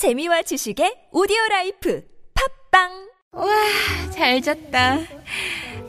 재미와 지식의 오디오 라이프 팟빵 와, 잘 잤다.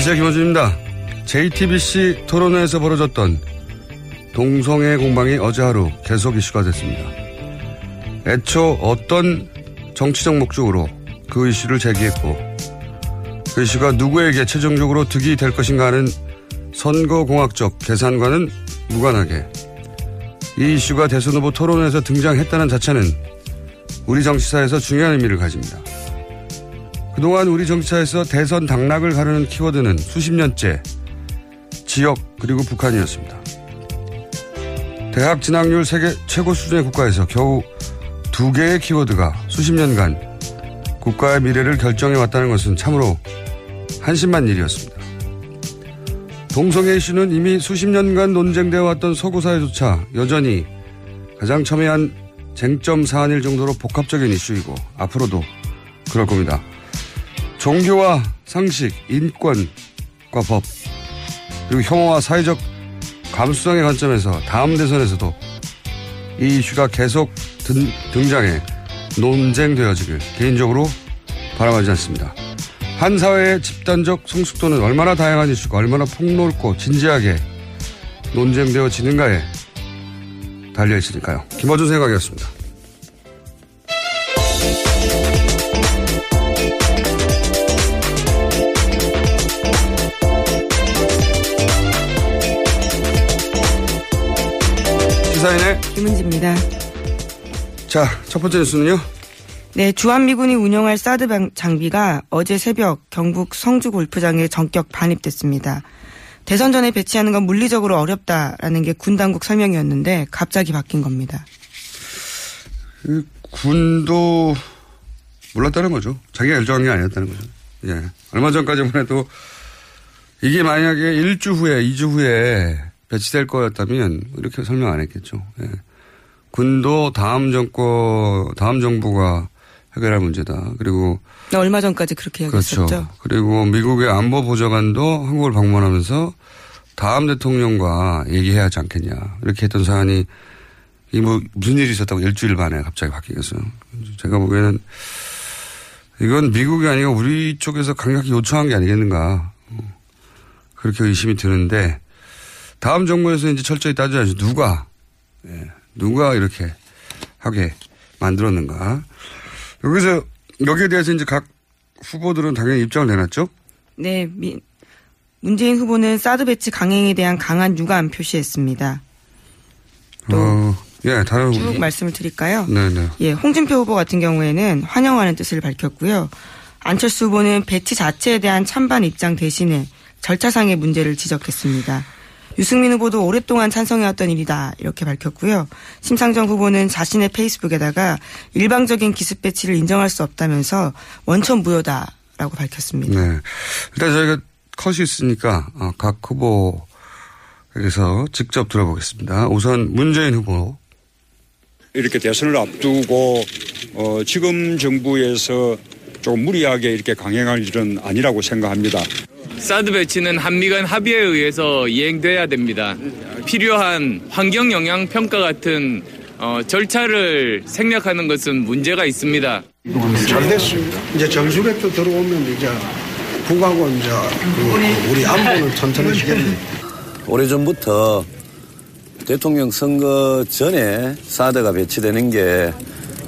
안녕하세요. 김원준입니다. JTBC 토론회에서 벌어졌던 동성애 공방이 어제 하루 계속 이슈가 됐습니다. 애초 어떤 정치적 목적으로 그 이슈를 제기했고 그 이슈가 누구에게 최종적으로 득이 될 것인가 하는 선거공학적 계산과는 무관하게 이 이슈가 대선 후보 토론회에서 등장했다는 자체는 우리 정치사에서 중요한 의미를 가집니다. 그동안 우리 정치사에서 대선 당락을 가르는 키워드는 수십 년째 지역 그리고 북한이었습니다. 대학 진학률 세계 최고 수준의 국가에서 겨우 두 개의 키워드가 수십 년간 국가의 미래를 결정해 왔다는 것은 참으로 한심한 일이었습니다. 동성애 이슈는 이미 수십 년간 논쟁되어 왔던 서구 사회조차 여전히 가장 첨예한 쟁점 사안일 정도로 복합적인 이슈이고 앞으로도 그럴 겁니다. 종교와 상식, 인권과 법, 그리고 혐오와 사회적 감수성의 관점에서 다음 대선에서도 이 이슈가 계속 든, 등장해 논쟁되어지길 개인적으로 바라하지 않습니다. 한 사회의 집단적 성숙도는 얼마나 다양한 이슈가 얼마나 폭넓고 진지하게 논쟁되어지는가에 달려 있으니까요. 김어준 생각이었습니다. 김은지입니다. 자, 첫 번째 뉴스는요? 네, 주한미군이 운영할 사드 장비가 어제 새벽 경북 성주 골프장에 전격 반입됐습니다. 대선 전에 배치하는 건 물리적으로 어렵다라는 게 군 당국 설명이었는데 갑자기 바뀐 겁니다. 그 군도 몰랐다는 거죠. 자기가 결정한 게 아니었다는 거죠. 예. 얼마 전까지만 해도 이게 만약에 1주 후에, 2주 후에 배치될 거였다면 이렇게 설명 안 했겠죠. 예. 군도 다음 정권, 다음 정부가 해결할 문제다. 그리고 얼마 전까지 그렇게 얘기했었죠. 그렇죠. 그리고 미국의 안보 보좌관도 한국을 방문하면서 다음 대통령과 얘기해야 하지 않겠냐. 이렇게 했던 사안이 이 뭐 무슨 일이 있었다고 일주일 만에 갑자기 바뀌겠어요. 제가 보기에는 이건 미국이 아니고 우리 쪽에서 강력히 요청한 게 아니겠는가. 그렇게 의심이 드는데 다음 정부에서 이제 철저히 따져야지 누가 예, 누가 이렇게 하게 만들었는가. 여기서 여기에 대해서 이제 각 후보들은 당연히 입장을 내놨죠. 네, 미, 문재인 후보는 사드 배치 강행에 대한 강한 유감 표시했습니다. 어, 예, 다른 쭉 후보. 말씀을 드릴까요? 네 네. 예, 홍준표 후보 같은 경우에는 환영하는 뜻을 밝혔고요. 안철수 후보는 배치 자체에 대한 찬반 입장 대신에 절차상의 문제를 지적했습니다. 유승민 후보도 오랫동안 찬성해왔던 일이다 이렇게 밝혔고요. 심상정 후보는 자신의 페이스북에다가 일방적인 기습 배치를 인정할 수 없다면서 원천 무효다라고 밝혔습니다. 네. 일단 저희가 컷이 있으니까 어, 각 후보에게서 직접 들어보겠습니다. 우선 문재인 후보. 이렇게 대선을 앞두고 어, 지금 정부에서 조금 무리하게 이렇게 강행할 일은 아니라고 생각합니다. 사드 배치는 한미 간 합의에 의해서 이행돼야 됩니다. 필요한 환경 영향 평가 같은 어, 절차를 생략하는 것은 문제가 있습니다. 잘 됐습니다. 이제 정수력도 들어오면 이제 국하고 이제 그 우리 안보를 튼튼해지겠네. 오래전부터 대통령 선거 전에 사드가 배치되는 게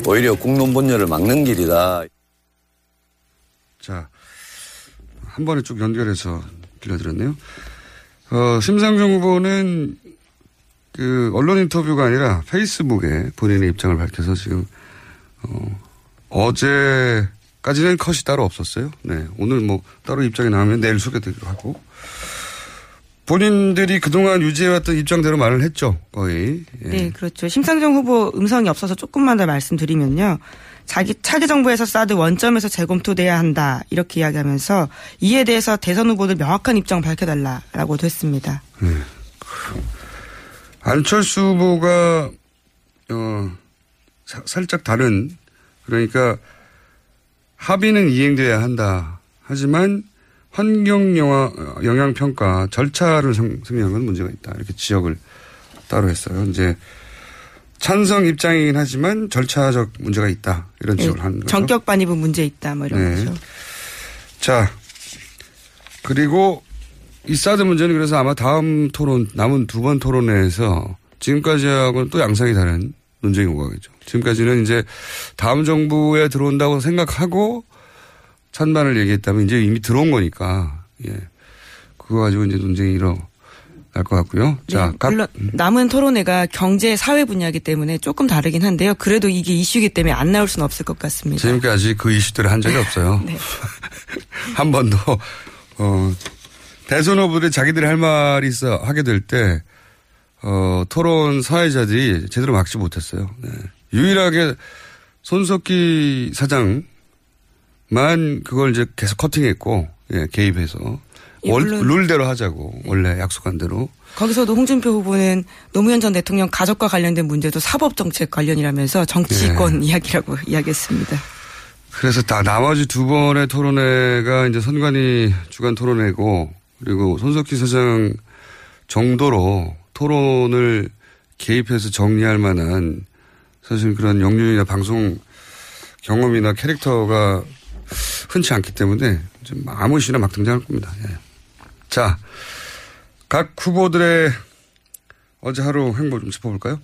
오히려 국론 분열을 막는 길이다. 자, 한 번에 쭉 연결해서 들려드렸네요. 어, 심상정 후보는 그 언론 인터뷰가 아니라 페이스북에 본인의 입장을 밝혀서 지금 어, 어제까지는 컷이 따로 없었어요. 네, 오늘 뭐 따로 입장이 나오면 내일 소개드리기로 하고 본인들이 그동안 유지해왔던 입장대로 말을 했죠, 거의. 예. 네, 그렇죠. 심상정 후보 음성이 없어서 조금만 더 말씀드리면요. 자기 차기 정부에서 사드 원점에서 재검토돼야 한다 이렇게 이야기하면서 이에 대해서 대선 후보들 명확한 입장 밝혀달라라고도 했습니다. 네. 안철수 후보가 어 사- 살짝 다른 그러니까 합의는 이행돼야 한다. 하지만 환경 영화 영향 평가 절차를 건 문제가 있다. 이렇게 지적을 따로 했어요. 이제 찬성 입장이긴 하지만 절차적 문제가 있다. 이런 지적을 한 거죠. 네, 전격 반입은 문제 있다 뭐 이런 네. 거죠. 자, 그리고 이 사드 문제는 그래서 아마 다음 토론, 남은 두 번 토론회에서 지금까지하고는 또 양상이 다른 논쟁이 오가겠죠. 지금까지는 이제 다음 정부에 들어온다고 생각하고 찬반을 얘기했다면 이제 이미 들어온 거니까, 예. 그거 가지고 이제 논쟁이 일어 날 것 같고요. 자, 네, 각, 물론 남은 토론회가 경제 사회 분야이기 때문에 조금 다르긴 한데요. 그래도 이게 이슈이기 때문에 안 나올 수는 없을 것 같습니다. 지금까지 그 이슈들을 한 적이 없어요. 네. 한 번도, 어, 대선 후보들이 자기들이 할 말이 있어 하게 될 때, 어, 토론 사회자들이 제대로 막지 못했어요. 네. 유일하게 손석기 사장만 그걸 이제 계속 커팅했고, 예, 개입해서. 예, 월- 룰대로 하자고, 원래 약속한 대로. 거기서도 홍준표 후보는 노무현 전 대통령 가족과 관련된 문제도 사법 정책 관련이라면서 정치권 네. 이야기라고 이야기했습니다. 그래서 다 나머지 두 번의 토론회가 이제 선관위 주간 토론회고 그리고 손석희 사장 정도로 토론을 개입해서 정리할 만한 사실 그런 영유이나 방송 경험이나 캐릭터가 흔치 않기 때문에 좀 아무 시나 막 등장할 겁니다. 예. 자, 각 후보들의 어제 하루 행보 좀 짚어볼까요?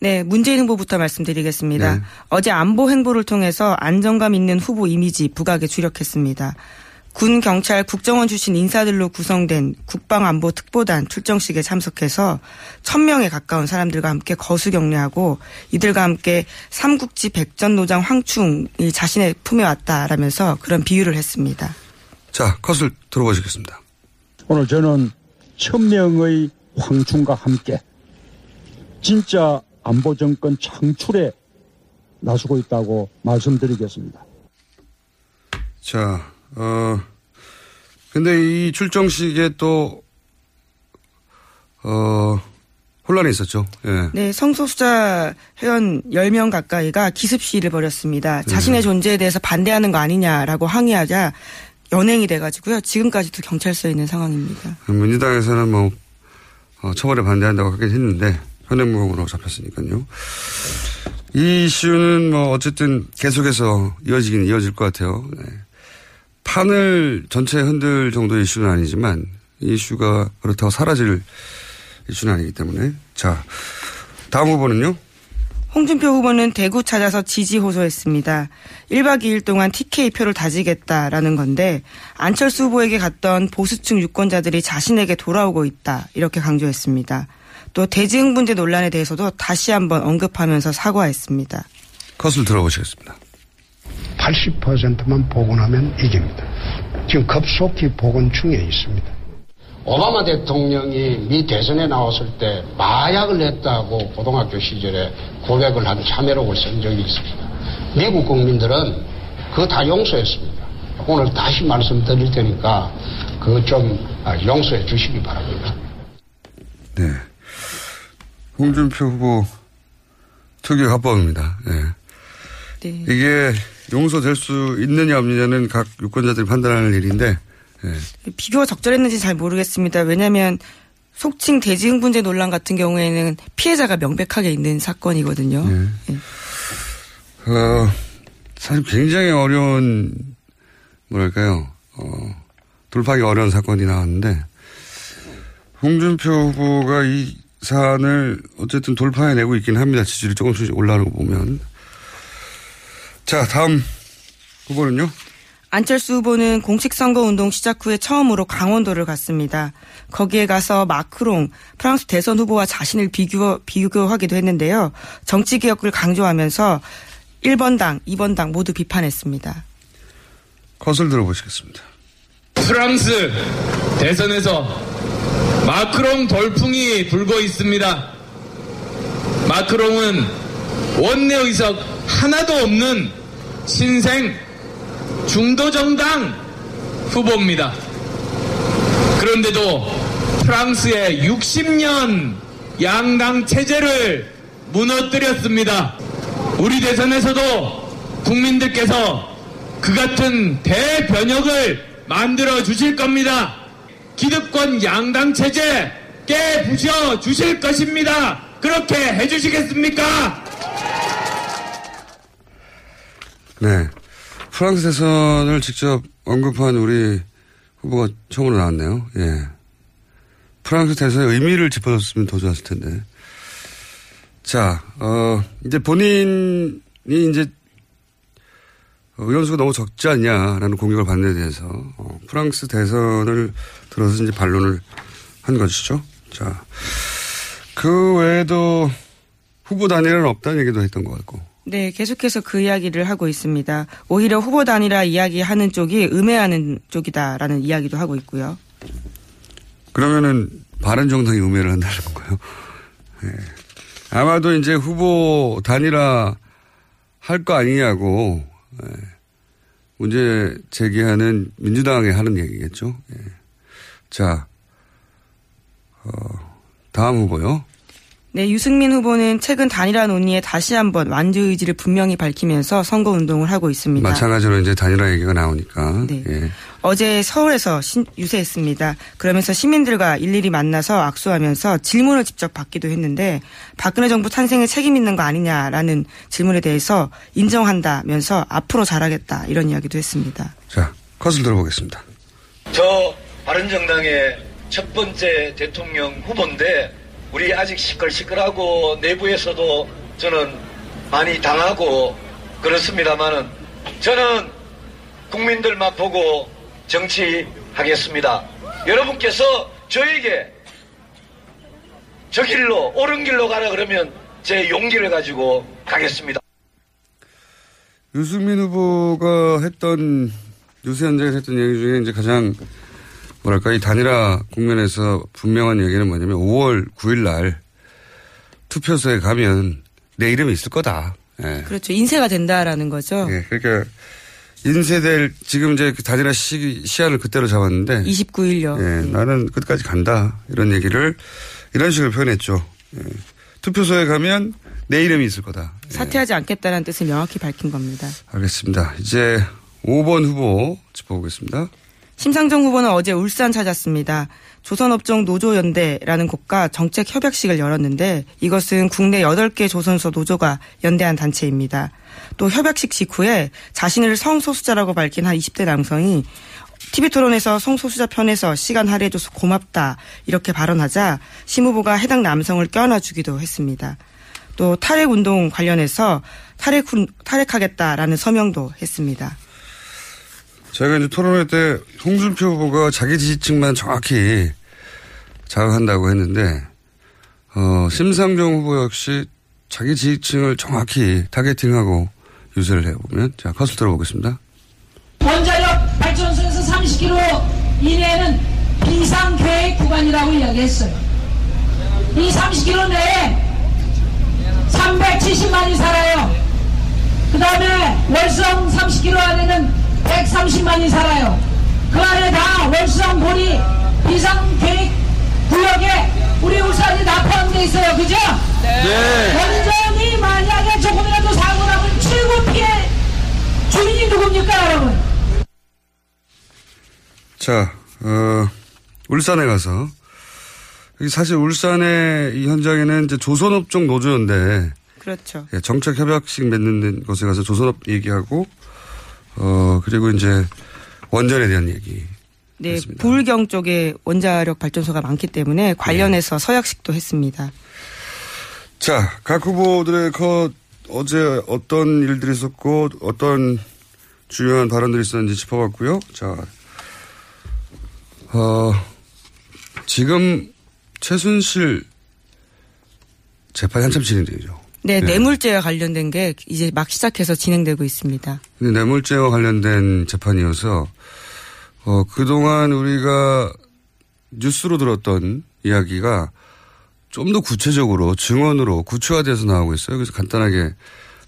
네, 문재인 후보부터 말씀드리겠습니다. 네. 어제 안보 행보를 통해서 안정감 있는 후보 이미지 부각에 주력했습니다. 군, 경찰, 국정원 출신 인사들로 구성된 국방안보특보단 출정식에 참석해서 1000명에 가까운 사람들과 함께 거수 격려하고 이들과 함께 삼국지 백전노장 황충이 자신의 품에 왔다라면서 그런 비유를 했습니다. 자, 컷을 들어보시겠습니다. 오늘 저는 천명의 황충과 함께 진짜 안보 정권 창출에 나서고 있다고 말씀드리겠습니다. 자, 어, 근데 이 출정식에 또, 어, 혼란이 있었죠. 예. 네, 성소수자 회원 10명 가까이가 기습 시위를 벌였습니다. 자신의 존재에 대해서 반대하는 거 아니냐라고 항의하자 연행이 돼가지고요. 지금까지도 경찰서에 있는 상황입니다. 민주당에서는 뭐, 어, 처벌에 반대한다고 하긴 했는데, 현행무공으로 잡혔으니까요. 이 이슈는 뭐, 어쨌든 계속해서 이어지긴 이어질 것 같아요. 네. 판을 전체 흔들 정도의 이슈는 아니지만, 이 이슈가 그렇다고 사라질 이슈는 아니기 때문에. 자, 다음 후보는요? 홍준표 후보는 대구 찾아서 지지 호소했습니다. 1박 2일 동안 TK 표를 다지겠다라는 건데 안철수 후보에게 갔던 보수층 유권자들이 자신에게 돌아오고 있다 이렇게 강조했습니다. 또 대지흥분제 논란에 대해서도 다시 한번 언급하면서 사과했습니다. 컷을 들어보시겠습니다. 80%만 복원하면 이깁니다. 지금 급속히 복원 중에 있습니다. 오바마 대통령이 미 대선에 나왔을 때 마약을 냈다고 고등학교 시절에 고백을 한 자매록을 쓴 적이 있습니다. 미국 국민들은 그거 다 용서했습니다. 오늘 다시 말씀드릴 테니까 그거 좀 용서해 주시기 바랍니다. 네. 홍준표 후보 특유의 합법입니다. 네. 네. 이게 용서될 수 있느냐 없느냐는 각 유권자들이 판단하는 일인데 네. 비교가 적절했는지 잘 모르겠습니다. 왜냐하면 속칭 대지 흥분제 논란 같은 경우에는 피해자가 명백하게 있는 사건이거든요. 네. 네. 어, 사실 굉장히 어려운 뭐랄까요 어, 돌파하기 어려운 사건이 나왔는데 홍준표 후보가 이 사안을 어쨌든 돌파해내고 있긴 합니다. 지지율이 조금씩 거 보면. 자, 다음 후보는요? 안철수 후보는 공식 선거 운동 시작 후에 처음으로 강원도를 갔습니다. 거기에 가서 마크롱 프랑스 대선 후보와 자신을 비교, 비교하기도 했는데요. 정치 개혁을 강조하면서 1번 당, 2번 당 모두 비판했습니다. 컷을 들어보시겠습니다. 프랑스 대선에서 마크롱 돌풍이 불고 있습니다. 마크롱은 원내 의석 하나도 없는 신생 중도정당 후보입니다. 그런데도 프랑스의 60년 양당 체제를 무너뜨렸습니다. 우리 대선에서도 국민들께서 그 같은 대변혁을 만들어 주실 겁니다. 기득권 양당 체제 깨부셔 주실 것입니다. 그렇게 해주시겠습니까? 네. 프랑스 대선을 직접 언급한 우리 후보가 처음으로 나왔네요. 예. 프랑스 대선의 의미를 짚어줬으면 더 좋았을 텐데. 자, 어, 이제 본인이 이제 의원수가 너무 적지 않냐라는 공격을 받는 데 대해서 어, 프랑스 대선을 들어서 이제 반론을 한 것이죠. 자, 그 외에도 후보 단일은 없다는 얘기도 했던 것 같고. 네, 계속해서 그 이야기를 하고 있습니다. 오히려 후보 단일화 이야기하는 쪽이 음해하는 쪽이다라는 이야기도 하고 있고요. 그러면은 바른 정당이 음해를 한다는 건가요? 네. 아마도 이제 후보 단일화 할 거 아니냐고 네. 문제 제기하는 민주당에 하는 얘기겠죠. 네. 자, 어, 다음 후보요. 네, 유승민 후보는 최근 단일화 논의에 다시 한번 완주 의지를 분명히 밝히면서 선거 운동을 하고 있습니다. 마찬가지로 이제 단일화 얘기가 나오니까. 네. 예. 어제 서울에서 신, 유세했습니다. 그러면서 시민들과 일일이 만나서 악수하면서 질문을 직접 받기도 했는데 박근혜 정부 탄생에 책임 있는 거 아니냐라는 질문에 대해서 인정한다면서 앞으로 잘하겠다 이런 이야기도 했습니다. 자, 컷을 들어보겠습니다. 저 바른정당의 첫 번째 대통령 후보인데 우리 아직 시끌시끌하고 내부에서도 저는 많이 당하고 그렇습니다만은 저는 국민들만 보고 정치하겠습니다. 여러분께서 저에게 저 길로 옳은 길로 가라 그러면 제 용기를 가지고 가겠습니다. 유승민 후보가 했던 유세 현장에서 했던 얘기 중에 이제 가장 뭐랄까 이 단일화 국면에서 분명한 얘기는 뭐냐면 5월 9일 날 투표소에 가면 내 이름이 있을 거다. 예. 그렇죠. 인쇄가 된다라는 거죠. 예. 그러니까 인쇄될 지금 이제 그 단일화 시, 시한을 그때로 잡았는데 29일요. 예. 나는 끝까지 간다. 이런 얘기를 이런 식으로 표현했죠. 예. 투표소에 가면 내 이름이 있을 거다. 사퇴하지 않겠다는 뜻을 명확히 밝힌 겁니다. 알겠습니다. 이제 5번 후보 짚어보겠습니다. 심상정 후보는 어제 울산 찾았습니다. 조선업종 노조연대라는 곳과 정책 협약식을 열었는데 이것은 국내 8개 조선소 노조가 연대한 단체입니다. 또 협약식 직후에 자신을 성소수자라고 밝힌 한 20대 남성이 TV 토론에서 성소수자 편에서 시간 할애해줘서 고맙다 이렇게 발언하자 심 후보가 해당 남성을 껴안아주기도 했습니다. 또 탈핵 운동 관련해서 탈핵 탈핵하겠다라는 서명도 했습니다. 제가 이제 토론회 때 홍준표 후보가 자기 지지층만 정확히 자극한다고 했는데 어, 심상정 후보 역시 자기 지지층을 정확히 타겟팅하고 유세를 해보면 자 컷을 들어보겠습니다. 원자력 발전소에서 30km 이내에는 비상계획 구간이라고 이야기했어요. 이 30km 내에 370만이 살아요. 그 다음에 월성 30km 안에는 130만이 살아요. 그 안에 다 월성 보리 비상계획 구역에 우리 울산이 다 포함되어 있어요. 그죠? 네. 원전이 만약에 조금이라도 사고 나면 최고 피해 주인이 누굽니까, 여러분? 자, 어, 울산에 가서 사실 울산의 이 현장에는 이제 조선업종 노조인데 그렇죠. 예, 정책 협약식 맺는 곳에 가서 조선업 얘기하고 어 그리고 이제 원전에 대한 얘기. 네, 했습니다. 부울경 쪽에 원자력 발전소가 많기 때문에 관련해서 네. 서약식도 했습니다. 자, 각 후보들의 컷 어제 어떤 일들이 있었고 어떤 중요한 발언들이 있었는지 짚어봤고요. 자, 어, 지금 최순실 재판이 한참 진행되죠. 네, 네, 뇌물죄와 관련된 게 이제 막 시작해서 진행되고 있습니다. 근데 뇌물죄와 관련된 재판이어서 어, 그동안 우리가 뉴스로 들었던 이야기가 좀 더 구체적으로 증언으로 구체화돼서 나오고 있어요. 그래서 간단하게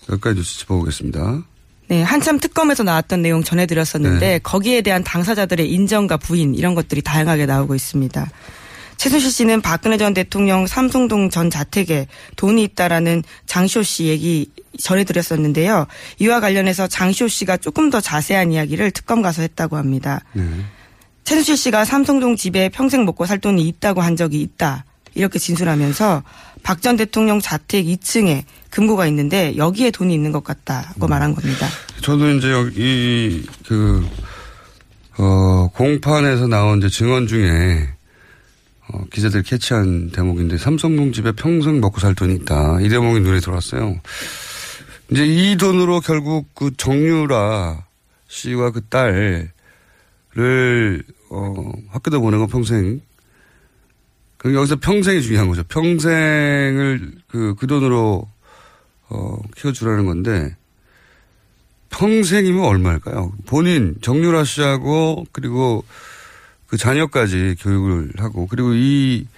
몇 가지 뉴스 짚어보겠습니다. 네, 한참 특검에서 나왔던 내용 전해드렸었는데 네. 거기에 대한 당사자들의 인정과 부인 이런 것들이 다양하게 나오고 있습니다. 최순실 씨는 박근혜 전 대통령 삼성동 전 자택에 돈이 있다라는 장시호 씨 얘기 전해드렸었는데요. 이와 관련해서 장시호 씨가 조금 더 자세한 이야기를 특검 가서 했다고 합니다. 네. 최순실 씨가 삼성동 집에 평생 먹고 살 돈이 있다고 한 적이 있다. 이렇게 진술하면서 박 전 대통령 자택 2층에 금고가 있는데 여기에 돈이 있는 것 같다고 음. 말한 겁니다. 저도 이제 여기 그, 어, 공판에서 나온 이제 증언 중에 어, 기자들이 캐치한 대목인데 삼성동 집에 평생 먹고 살 돈이 있다. 이 대목이 눈에 들어왔어요. 이제 이 돈으로 결국 그 정유라 씨와 그 딸을 어, 학교도 보내고 평생 그 여기서 평생이 중요한 거죠. 평생을 그, 그 돈으로 어, 키워주라는 건데 평생이면 얼마일까요? 본인 정유라 씨하고 그리고 그 자녀까지 교육을 하고 그리고 이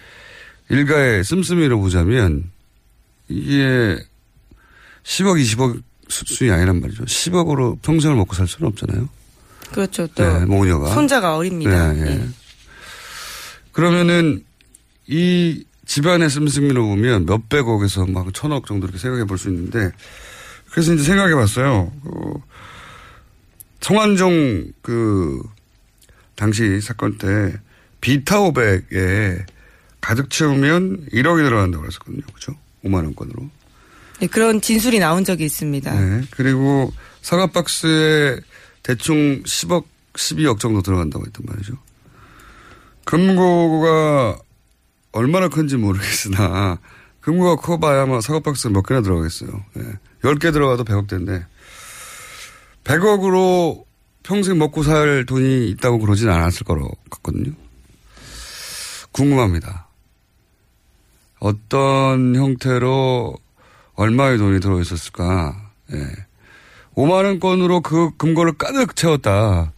일가의 씀씀이로 보자면 이게 10억, 20억 수준이 아니란 말이죠. 10억으로 평생을 먹고 살 수는 없잖아요. 그렇죠. 또 네, 모녀가 손자가 어립니다. 네, 네. 네. 그러면은 이 집안의 씀씀이로 보면 몇백억에서 막 천억 정도 이렇게 생각해 볼 수 있는데 그래서 이제 생각해 봤어요. 그 송환종 그 당시 사건 때 비타 500에 가득 채우면 1억이 들어간다고 그랬었거든요. 그죠? 5만 원권으로. 네, 그런 진술이 나온 적이 있습니다. 네. 그리고 사과 박스에 대충 10억, 12억 정도 들어간다고 했단 말이죠. 금고가 얼마나 큰지 모르겠으나 금고가 커봐야 아마 사과 박스 몇 개나 들어가겠어요. 네. 10개 들어가도 100억 대인데 100억으로 평생 먹고 살 돈이 있다고 그러진 않았을 거로 같거든요. 궁금합니다. 어떤 형태로 얼마의 돈이 들어 있었을까? 예. 5만 원권으로 그 금고를 가득 채웠다.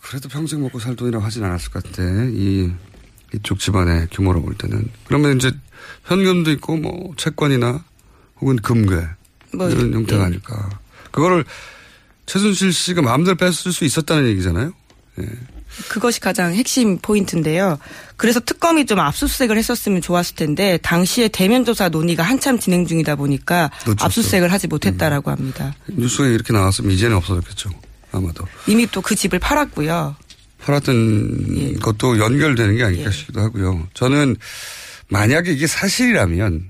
그래도 평생 먹고 살 돈이라고 하진 않았을 것 같아. 이, 이쪽 집안의 규모로 볼 때는. 그러면 이제 현금도 있고 뭐 채권이나 혹은 금괴. 뭐, 이런 형태가 예. 아닐까. 그거를 최순실 씨가 마음대로 뺐을 수 있었다는 얘기잖아요. 예. 그것이 가장 핵심 포인트인데요. 그래서 특검이 좀 압수수색을 했었으면 좋았을 텐데 당시에 대면 조사 논의가 한참 진행 중이다 보니까 놓쳤어. 압수수색을 하지 못했다라고 음. 합니다. 뉴스에 이렇게 나왔으면 이제는 없어졌겠죠. 아마도. 이미 또 그 집을 팔았고요. 팔았던 예. 것도 연결되는 게 아닐까 예. 싶기도 하고요. 저는 만약에 이게 사실이라면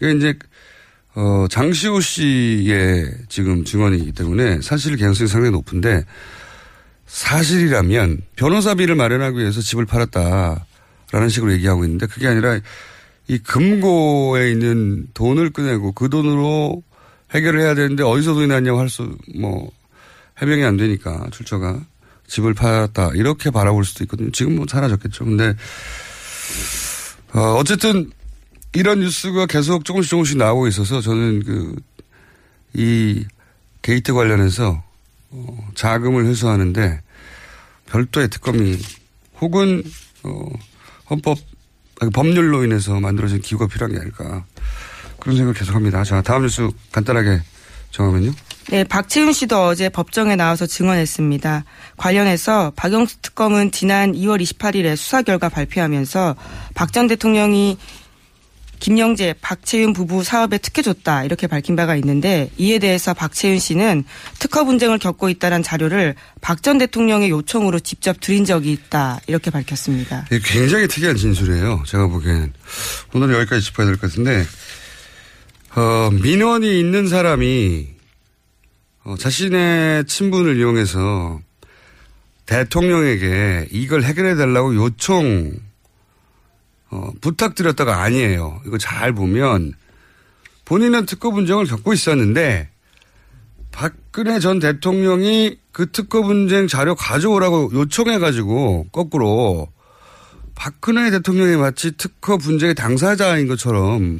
이게 이제 어, 장시호 씨의 지금 증언이기 때문에 사실 개연성이 상당히 높은데 사실이라면 변호사비를 마련하기 위해서 집을 팔았다라는 식으로 얘기하고 있는데 그게 아니라 이 금고에 있는 돈을 꺼내고 그 돈으로 해결을 해야 되는데 어디서 돈이 났냐고 할 수, 뭐, 해명이 안 되니까 출처가 집을 팔았다. 이렇게 바라볼 수도 있거든요. 지금 뭐 사라졌겠죠. 근데, 어, 어쨌든 이런 뉴스가 계속 조금씩 조금씩 나오고 있어서 저는 그, 이 게이트 관련해서 어, 자금을 회수하는데 별도의 특검이 혹은 어, 헌법 법률로 인해서 만들어진 기구가 필요한 게 아닐까 그런 생각을 계속합니다. 자 다음 뉴스 간단하게 정하면요. 네, 박채윤 씨도 어제 법정에 나와서 증언했습니다. 관련해서 박영수 특검은 지난 2월 28일에 수사 결과 발표하면서 박 전 대통령이 김영재, 박채윤 부부 사업에 특혜 줬다 이렇게 밝힌 바가 있는데 이에 대해서 박채윤 씨는 특허 분쟁을 겪고 있다는 자료를 박 전 대통령의 요청으로 직접 드린 적이 있다 이렇게 밝혔습니다. 굉장히 특이한 진술이에요. 제가 보기에는 오늘 여기까지 짚어야 될 것 같은데 어, 민원이 있는 사람이 어, 자신의 친분을 이용해서 대통령에게 이걸 해결해 달라고 요청 어, 부탁드렸다가 아니에요. 이거 잘 보면 본인은 특허 분쟁을 겪고 있었는데 박근혜 전 대통령이 그 특허 분쟁 자료 가져오라고 요청해가지고 거꾸로 박근혜 대통령이 마치 특허 분쟁의 당사자인 것처럼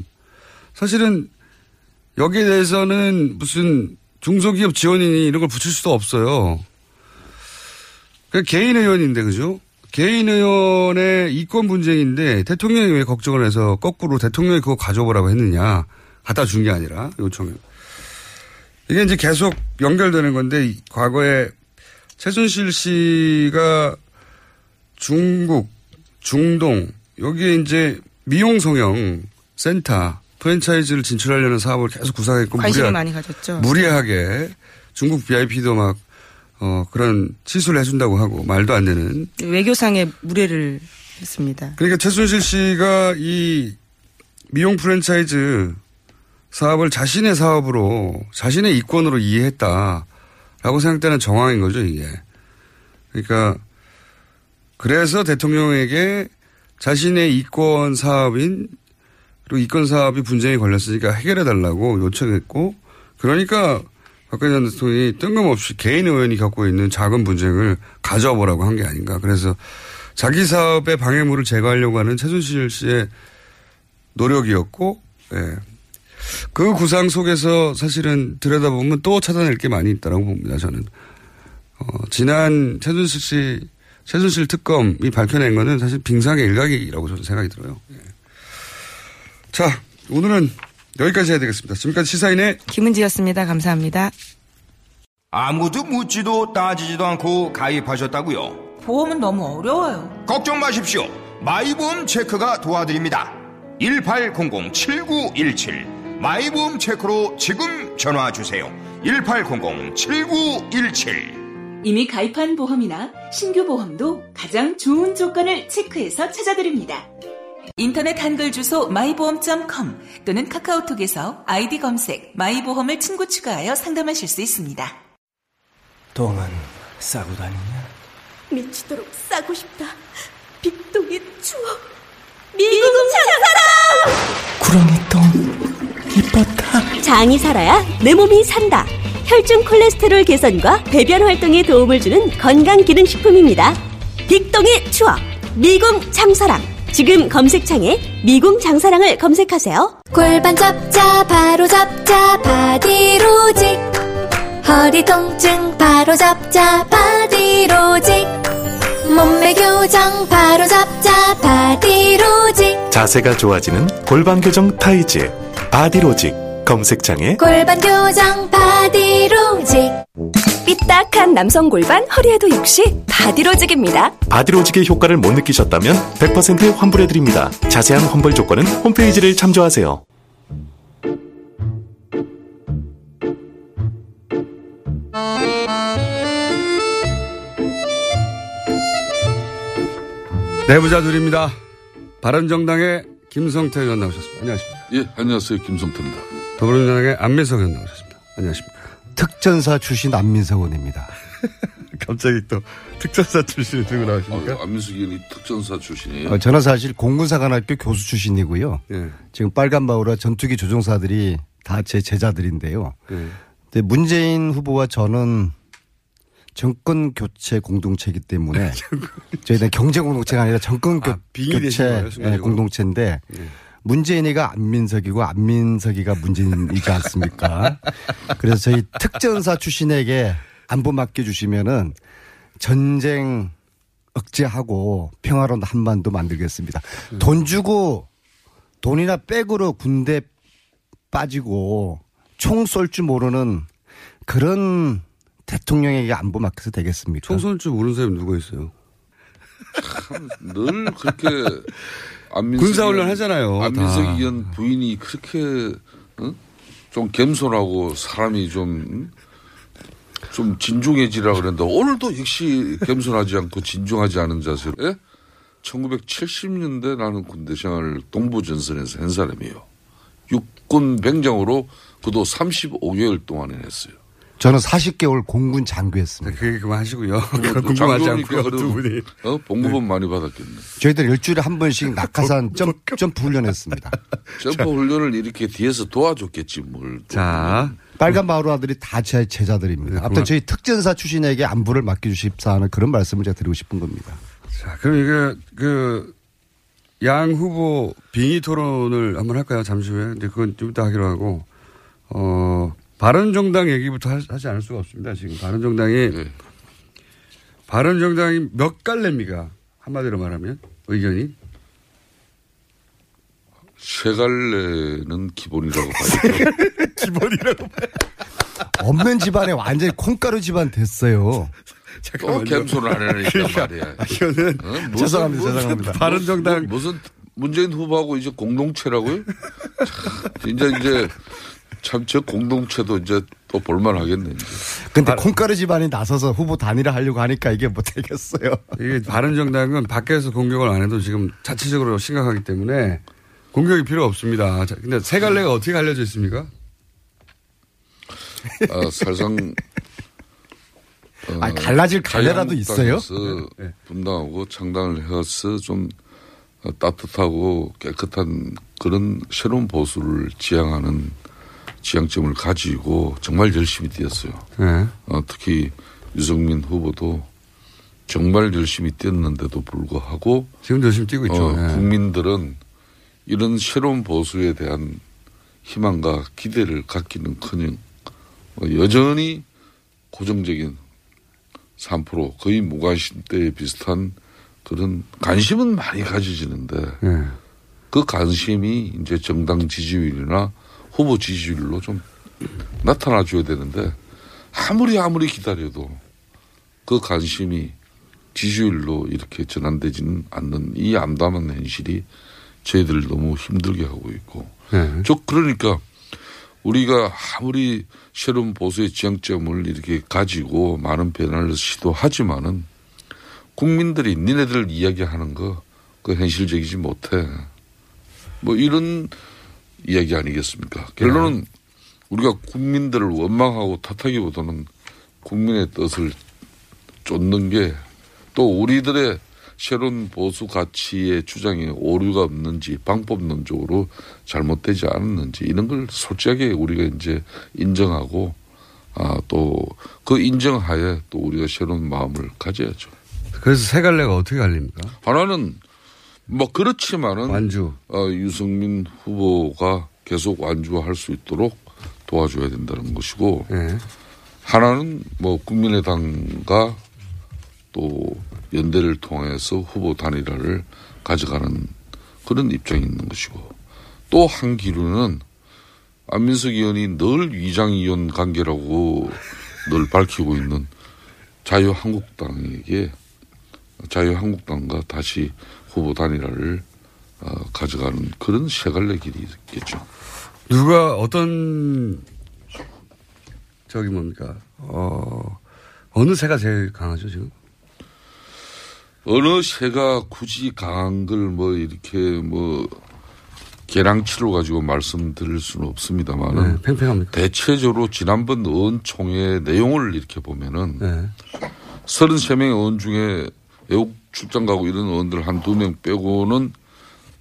사실은 여기에 대해서는 무슨 중소기업 지원인이 이런 걸 붙일 수도 없어요. 그 개인 의원인데 그죠? 개인 의원의 이권 분쟁인데 대통령이 왜 걱정을 해서 거꾸로 대통령이 그거 가져오라고 했느냐. 갖다 준 게 아니라 요청을. 이게 이제 계속 연결되는 건데 과거에 최순실 씨가 중국, 중동 여기에 이제 미용 성형 센터 프랜차이즈를 진출하려는 사업을 계속 구상했고 관심을 무리하, 많이 가졌죠. 무리하게 중국 VIP도 막 어, 그런 시술을 해준다고 하고 말도 안 되는. 외교상의 무례를 했습니다. 그러니까 최순실 씨가 이 미용 프랜차이즈 사업을 자신의 사업으로 자신의 이권으로 이해했다라고 생각되는 정황인 거죠 이게. 그러니까 그래서 대통령에게 자신의 이권 사업인 그리고 이권 사업이 분쟁이 걸렸으니까 해결해 달라고 요청했고 그러니까 박근혜 전 대통령이 뜬금없이 개인 의원이 겪고 있는 작은 분쟁을 가져와 보라고 한 게 아닌가. 그래서 자기 사업의 방해물을 제거하려고 하는 최순실 씨의 노력이었고, 예. 그 구상 속에서 사실은 들여다보면 또 찾아낼 게 많이 있다고 봅니다, 저는. 어, 지난 최순실 씨, 최순실 특검이 밝혀낸 거는 사실 빙상의 일각이라고 저는 생각이 들어요. 예. 자, 오늘은 여기까지 해야 되겠습니다. 지금까지 시사인의 김은지였습니다. 감사합니다. 아무도 묻지도 따지지도 않고 가입하셨다고요? 보험은 너무 어려워요. 걱정 마십시오. 마이보험 체크가 도와드립니다. 1800-7917 마이보험 체크로 지금 전화 주세요. 1800-7917 이미 가입한 보험이나 신규 보험도 가장 좋은 조건을 체크해서 찾아드립니다. 인터넷 한글 주소 마이보험.com 또는 카카오톡에서 아이디 검색 마이보험을 친구 추가하여 상담하실 수 있습니다. 똥은 싸고 다니냐? 미치도록 싸고 싶다. 빅동의 추억. 미국 장사랑! 구렁이 똥 이뻤다. 장이 살아야 내 몸이 산다. 혈중 콜레스테롤 개선과 배변 활동에 도움을 주는 건강 기능식품입니다. 빅동의 추억. 미궁 장사랑. 지금 검색창에 미궁 장사랑을 검색하세요. 골반 잡자 바로 잡자 바디로직. 허리 통증 바로 잡자 바디로직. 몸매 교정 바로 잡자 바디로직. 자세가 좋아지는 골반 교정 타이즈 바디로직 검색창에 골반 교정 바디로직 삐딱한 남성 골반 허리에도 역시 바디로직입니다. 바디로직의 효과를 못 느끼셨다면 100% 환불해드립니다. 자세한 환불 조건은 홈페이지를 참조하세요. 내부자들입니다. 바른정당의 김성태 의원 나오셨습니다. 안녕하십니까. 예, 안녕하세요. 김성태입니다. 더불어민주당의 안민석 의원 나오셨습니다. 안녕하십니까. 특전사 출신 안민석 의원입니다. 갑자기 또 특전사 출신을 들고 나오십니까? 아, 안민석 의원이 특전사 출신이에요. 어, 저는 사실 공군사관학교 교수 출신이고요. 예. 지금 빨간 마우라 전투기 조종사들이 다 제 제자들인데요. 예. 근데 문재인 후보와 저는 정권 교체 공동체이기 때문에 저희는 경제 공동체가 아니라 정권 되신 교체 예? 공동체인데 문재인이가 안민석이고 안민석이가 문재인이지 않습니까? 그래서 저희 특전사 출신에게 안보 맡겨주시면은 전쟁 억제하고 평화로운 한반도 만들겠습니다. 돈 주고 돈이나 백으로 군대 빠지고 총 쏠 줄 모르는 그런 대통령에게 안보 맡겨서 되겠습니까? 총 쏠 줄 모르는 사람이 누가 있어요? 늘 그렇게 군사훈련 하잖아요, 안민석 다. 의원 부인이 그렇게 어? 좀 겸손하고 사람이 좀 음? 좀 진중해지라 그랬는데 오늘도 역시 겸손하지 않고 진중하지 않은 자세로 예? 1970년대 나는 군대 생활을 동부전선에서 한 사람이에요. 육군 병장으로 그도 35개월 동안 했어요. 저는 40개월 공군 장교했습니다. 그게 그만하시고요. 그 장교니까 그래도 어? 봉급은 많이 받았겠네. 저희들 일주일에 한 번씩 낙하산 점, 점프 훈련했습니다. 점프 훈련을 이렇게 뒤에서 도와줬겠지 뭘. 자. 빨간 마루아들이 다 제 제자들입니다. 아무튼 저희 특전사 출신에게 안부를 맡겨주십사 하는 그런 말씀을 제가 드리고 싶은 겁니다. 자, 그럼 이게 그 양 후보 빙의 토론을 한번 할까요? 잠시 후에. 이제 그건 좀 이따 하기로 하고 어 바른정당 얘기부터 하- 하지 않을 수가 없습니다. 지금 바른정당이 바른정당이 몇 갈래입니까? 한마디로 말하면 의견이 세 갈래는 기본이라고 봐야죠. 기본이라고 없는 집안에 완전히 콩가루 집안 됐어요. 또 겸손을 하려니까 그러니까 말이야. 이거는 어? 무슨- 죄송합니다, 무슨- 죄송합니다. 바른정당 무슨 문재인 후보하고 이제 공동체라고요? 참, 이제 이제 참 저 공동체도 이제 또 볼만하겠네. 이제. 근데 콩가루 집안이 나서서 후보 단일화 하려고 하니까 이게 못하겠어요. 이게 바른정당은 밖에서 공격을 안 해도 지금 자체적으로 심각하기 때문에 공격이 필요 없습니다. 자, 근데 세 갈래가 어떻게 갈려져 있습니까? 아, 살상 어, 아니, 갈라질 갈래라도 있어요? 자유한국당에서 분당하고 창당을 해서 좀 어, 따뜻하고 깨끗한 그런 새로운 보수를 지향하는 지향점을 가지고 정말 열심히 뛰었어요. 네. 어, 특히 유승민 후보도 정말 열심히 뛰었는데도 불구하고 지금 열심히 뛰고 있죠. 어, 네. 국민들은 이런 새로운 보수에 대한 희망과 기대를 갖기는커녕 어, 여전히 고정적인 3% 거의 무관심 때에 비슷한 그런 관심은 많이 가지지는데 네. 그 관심이 이제 정당 지지율이나 후보 지지율로 좀 나타나 줘야 되는데 아무리 아무리 기다려도 그 관심이 지지율로 이렇게 전환되지는 않는 이 암담한 현실이 저희들을 너무 힘들게 하고 있고 네. 저 그러니까 우리가 아무리 새로운 보수의 지향점을 이렇게 가지고 많은 변화를 시도하지만은 국민들이 니네들 이야기하는 거 그 현실적이지 못해. 뭐 이런 이야기 아니겠습니까? 결론은 우리가 국민들을 원망하고 탓하기보다는 국민의 뜻을 쫓는 게 또 우리들의 새로운 보수 가치의 주장에 오류가 없는지 방법론적으로 잘못되지 않았는지 이런 걸 솔직하게 우리가 이제 인정하고 아 또 그 인정하에 또 우리가 새로운 마음을 가져야죠. 그래서 세 갈래가 어떻게 갈립니까? 하나는 뭐 그렇지만은 완주. 어, 유승민 후보가 계속 완주할 수 있도록 도와줘야 된다는 것이고 네. 하나는 뭐 국민의당과 또 연대를 통해서 후보 단일화를 가져가는 그런 입장이 있는 것이고 또 한 기류는 안민석 의원이 늘 위장의원 관계라고 늘 밝히고 있는 자유한국당에게 자유한국당과 다시 후보 단일화를 어, 가져가는 그런 세 갈래 길이 있겠죠. 누가 어떤 저기 뭡니까? 어 어느 새가 제일 강하죠 지금? 어느 새가 굳이 강한 걸 뭐 이렇게 뭐 계량치로 가지고 말씀드릴 수는 없습니다만은 네, 팽팽합니까? 대체적으로 지난번 의원총회 내용을 이렇게 보면은 네. 33명의 의원 중에 외국 출장 가고 이런 의원들 한 두 명 빼고는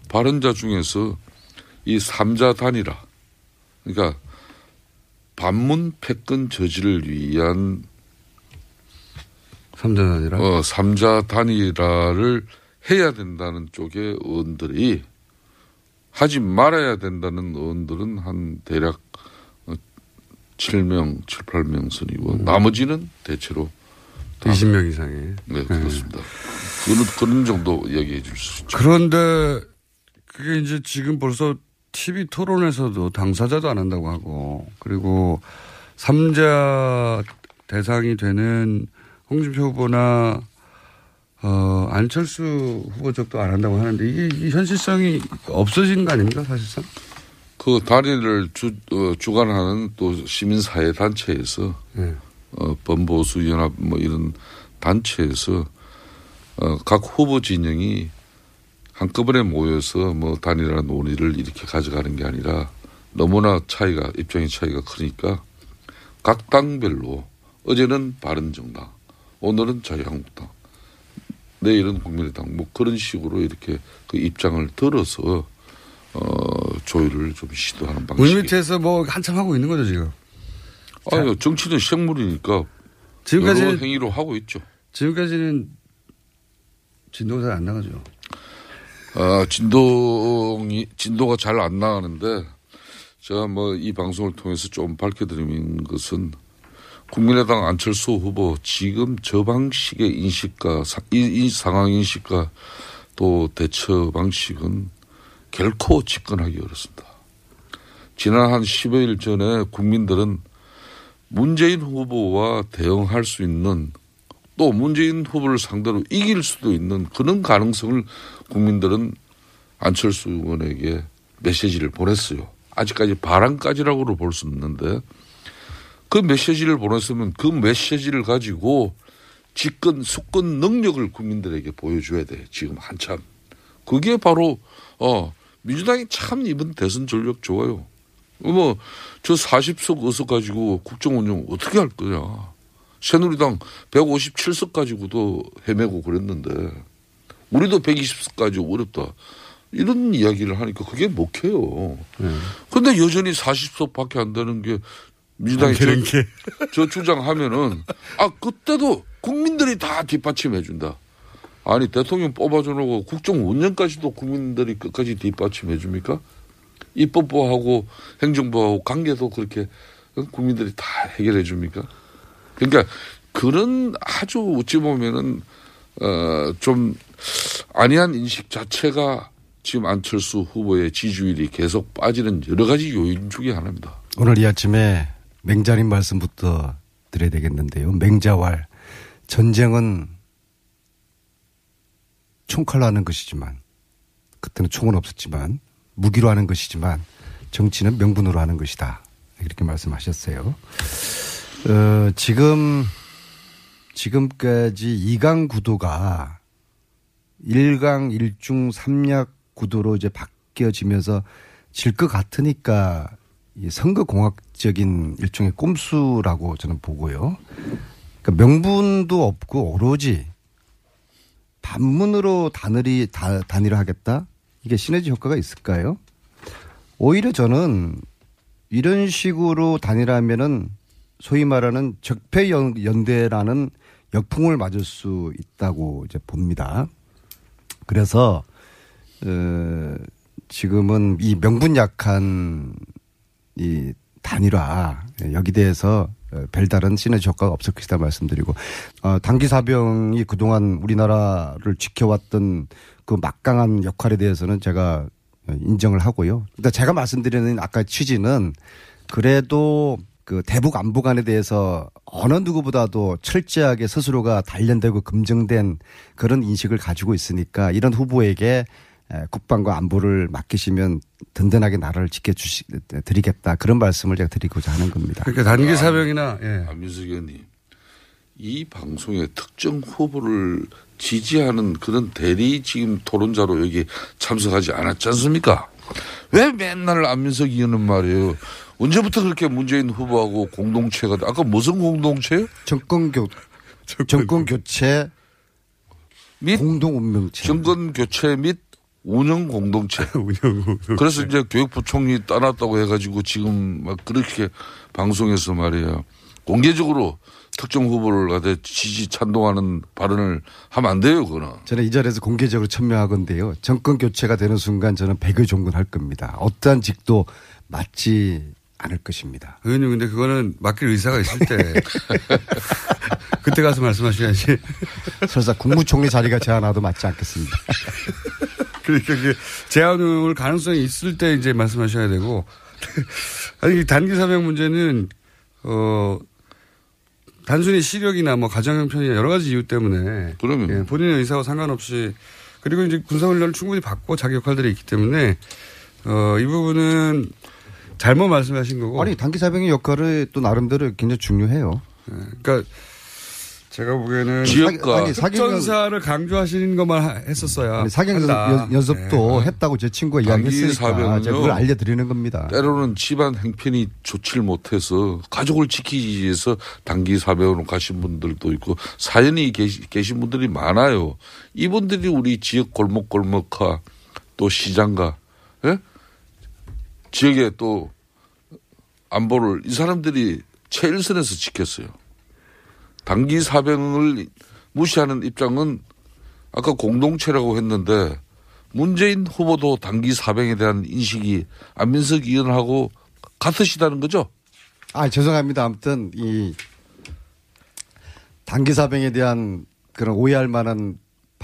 발언자 중에서 이 삼자 단일화 그러니까 반문 패권 저지를 위한 삼자 단일화 어 삼자 단일화를 해야 된다는 쪽의 의원들이 하지 말아야 된다는 의원들은 한 대략 어, 7명, 7, 8명 선이고 나머지는 대체로 다 20명 이상의. 네, 그렇습니다. 그런, 그런 정도 이야기해 줄 수 있죠. 그런데 그게 이제 지금 벌써 TV 토론에서도 당사자도 안 한다고 하고 그리고 삼자 대상이 되는 홍준표 후보나 어, 안철수 후보 쪽도 안 한다고 하는데 이게, 이게 현실성이 없어진 거 아닙니까 사실상? 그 단일을 주, 어, 주관하는 또 시민사회 단체에서 네. 어, 범보수 연합 뭐 이런 단체에서 어, 각 후보 진영이 한꺼번에 모여서 뭐 단일화 논의를 이렇게 가져가는 게 아니라 너무나 차이가 입장의 차이가 크니까 각 당별로 어제는 바른정당, 오늘은 자유한국당, 내일은 국민의당 뭐 그런 식으로 이렇게 그 입장을 들어서 어 조율을 좀 시도하는 방식. 물 밑에서 뭐 한참 하고 있는 거죠 지금. 아유 정치는 생물이니까 지금까지 행위로 하고 있죠. 지금까지는 진도가 잘안 나가죠. 아, 진동이, 진도가 잘 안 나가는데, 제가 뭐 이 방송을 통해서 좀 밝혀드리는 것은 국민의당 안철수 후보 지금 저 방식의 인식과 사- 이, 이 상황 인식과 또 대처 방식은 결코 집권하기 어렵습니다. 지난 한 15일 전에 국민들은 문재인 후보와 대응할 수 있는 또 문재인 후보를 상대로 이길 수도 있는 그런 가능성을 국민들은 안철수 의원에게 메시지를 보냈어요. 아직까지 바람까지라고 볼수 있는데 그 메시지를 보냈으면 그 메시지를 가지고 집권 수권 능력을 국민들에게 보여줘야 돼. 지금 한참. 그게 바로 어 민주당이 참 이번 대선 전력 좋아요. 뭐저 40석 의석 가지고 국정 운영 어떻게 할 거냐. 새누리당 157석 가지고도 헤매고 그랬는데 우리도 120석 가지고 어렵다. 이런 이야기를 하니까 그게 먹혀요. 근데 여전히 40석 밖에 안 되는 게 민주당이 안 되는 저, 저 주장하면은 아 그때도 국민들이 다 뒷받침해 준다. 아니 대통령 뽑아줘 놓고 국정 운영까지도 국민들이 끝까지 뒷받침해 줍니까? 입법부하고 행정부하고 관계도 그렇게 국민들이 다 해결해 줍니까? 그러니까 그런 아주 어찌 보면은 어좀 아니한 인식 자체가 지금 안철수 후보의 지지율이 계속 빠지는 여러 가지 요인 중에 하나입니다. 오늘 이 아침에 맹자님 말씀부터 드려야 되겠는데요. 맹자왈 전쟁은 총칼로 하는 것이지만 그때는 총은 없었지만 무기로 하는 것이지만 정치는 명분으로 하는 것이다. 이렇게 말씀하셨어요. 어, 지금 지금까지 2강 구도가 1강 1중 3약 구도로 이제 바뀌어지면서 질 것 같으니까 이 선거 공학적인 일종의 꼼수라고 저는 보고요. 그러니까 명분도 없고 오로지 반문으로 단일이 다, 단일화하겠다? 이게 시너지 효과가 있을까요? 오히려 저는 이런 식으로 단일화하면은 소위 말하는 적폐 연- 연대라는 역풍을 맞을 수 있다고 이제 봅니다. 그래서 어, 지금은 이 명분 약한 이 단일화 여기 대해서 어, 별다른 시너지 효과가 없을 것이다 말씀드리고 어, 단기 사병이 그동안 우리나라를 지켜왔던 그 막강한 역할에 대해서는 제가 인정을 하고요. 근데 제가 말씀드리는 아까 취지는 그래도 그 대북 안보관에 대해서 어느 누구보다도 철저하게 스스로가 단련되고 검증된 그런 인식을 가지고 있으니까 이런 후보에게 에, 국방과 안보를 맡기시면 든든하게 나라를 지켜주시 드리겠다 그런 말씀을 제가 드리고자 하는 겁니다. 그러니까 단기 사병이나 예. 안민석 의원님, 이 방송에 특정 후보를 지지하는 그런 대리 지금 토론자로 여기 참석하지 않았지 않습니까? 왜 맨날 안민석 의원은 말이에요. 언제부터 그렇게 문재인 후보하고 공동체가 돼? 아까 무슨 공동체요? 정권 교 정권 교체 및 공동 운명체. 정권 교체 및 운영 공동체. 운영 공동체. 그래서 이제 교육부 총리 떠났다고 해가지고 지금 막 그렇게 방송에서 말이에요. 공개적으로 특정 후보를 가대 지지 찬동하는 발언을 하면 안 돼요, 그거는. 저는 이 자리에서 공개적으로 천명하건데요. 정권 교체가 되는 순간 저는 백의 종군할 겁니다. 어떠한 직도 맞지 않을 것입니다. 의원님 근데 그거는 맡길 의사가 있을 때 그때 가서 말씀하셔야지. 설사 국무총리 자리가 제안와도 맞지 않겠습니다. 그러니까 그 제안을 가능성이 있을 때 이제 말씀하셔야 되고 아니 이 단기 사병 문제는 어 단순히 시력이나 뭐 가정 형편이나 여러 가지 이유 때문에 그러면 예, 본인의 의사와 상관없이 그리고 이제 군사 훈련을 충분히 받고 자기 역할들이 있기 때문에 어 이 부분은 잘못 말씀하신 거고 아니 단기 사병의 역할을 또 나름대로 굉장히 중요해요. 그러니까 제가 보기에는 지역과- 특전사를 강조하시는 것만 했었어야 한다. 연- 연습도 네. 했다고 제 친구가 이야기했으니까. 제가 그걸 알려드리는 겁니다. 때로는 집안 행편이 좋지를 못해서 가족을 지키기 위해서 단기 사병으로 가신 분들도 있고 사연이 계신 분들이 많아요. 이분들이 우리 지역 골목골목화 또 시장가 예? 지역에 또 안보를 이 사람들이 최일선에서 지켰어요. 단기 사병을 무시하는 입장은 아까 공동체라고 했는데 문재인 후보도 단기 사병에 대한 인식이 안민석 의원하고 같으시다는 거죠? 아 죄송합니다. 아무튼 이 단기 사병에 대한 그런 오해할 만한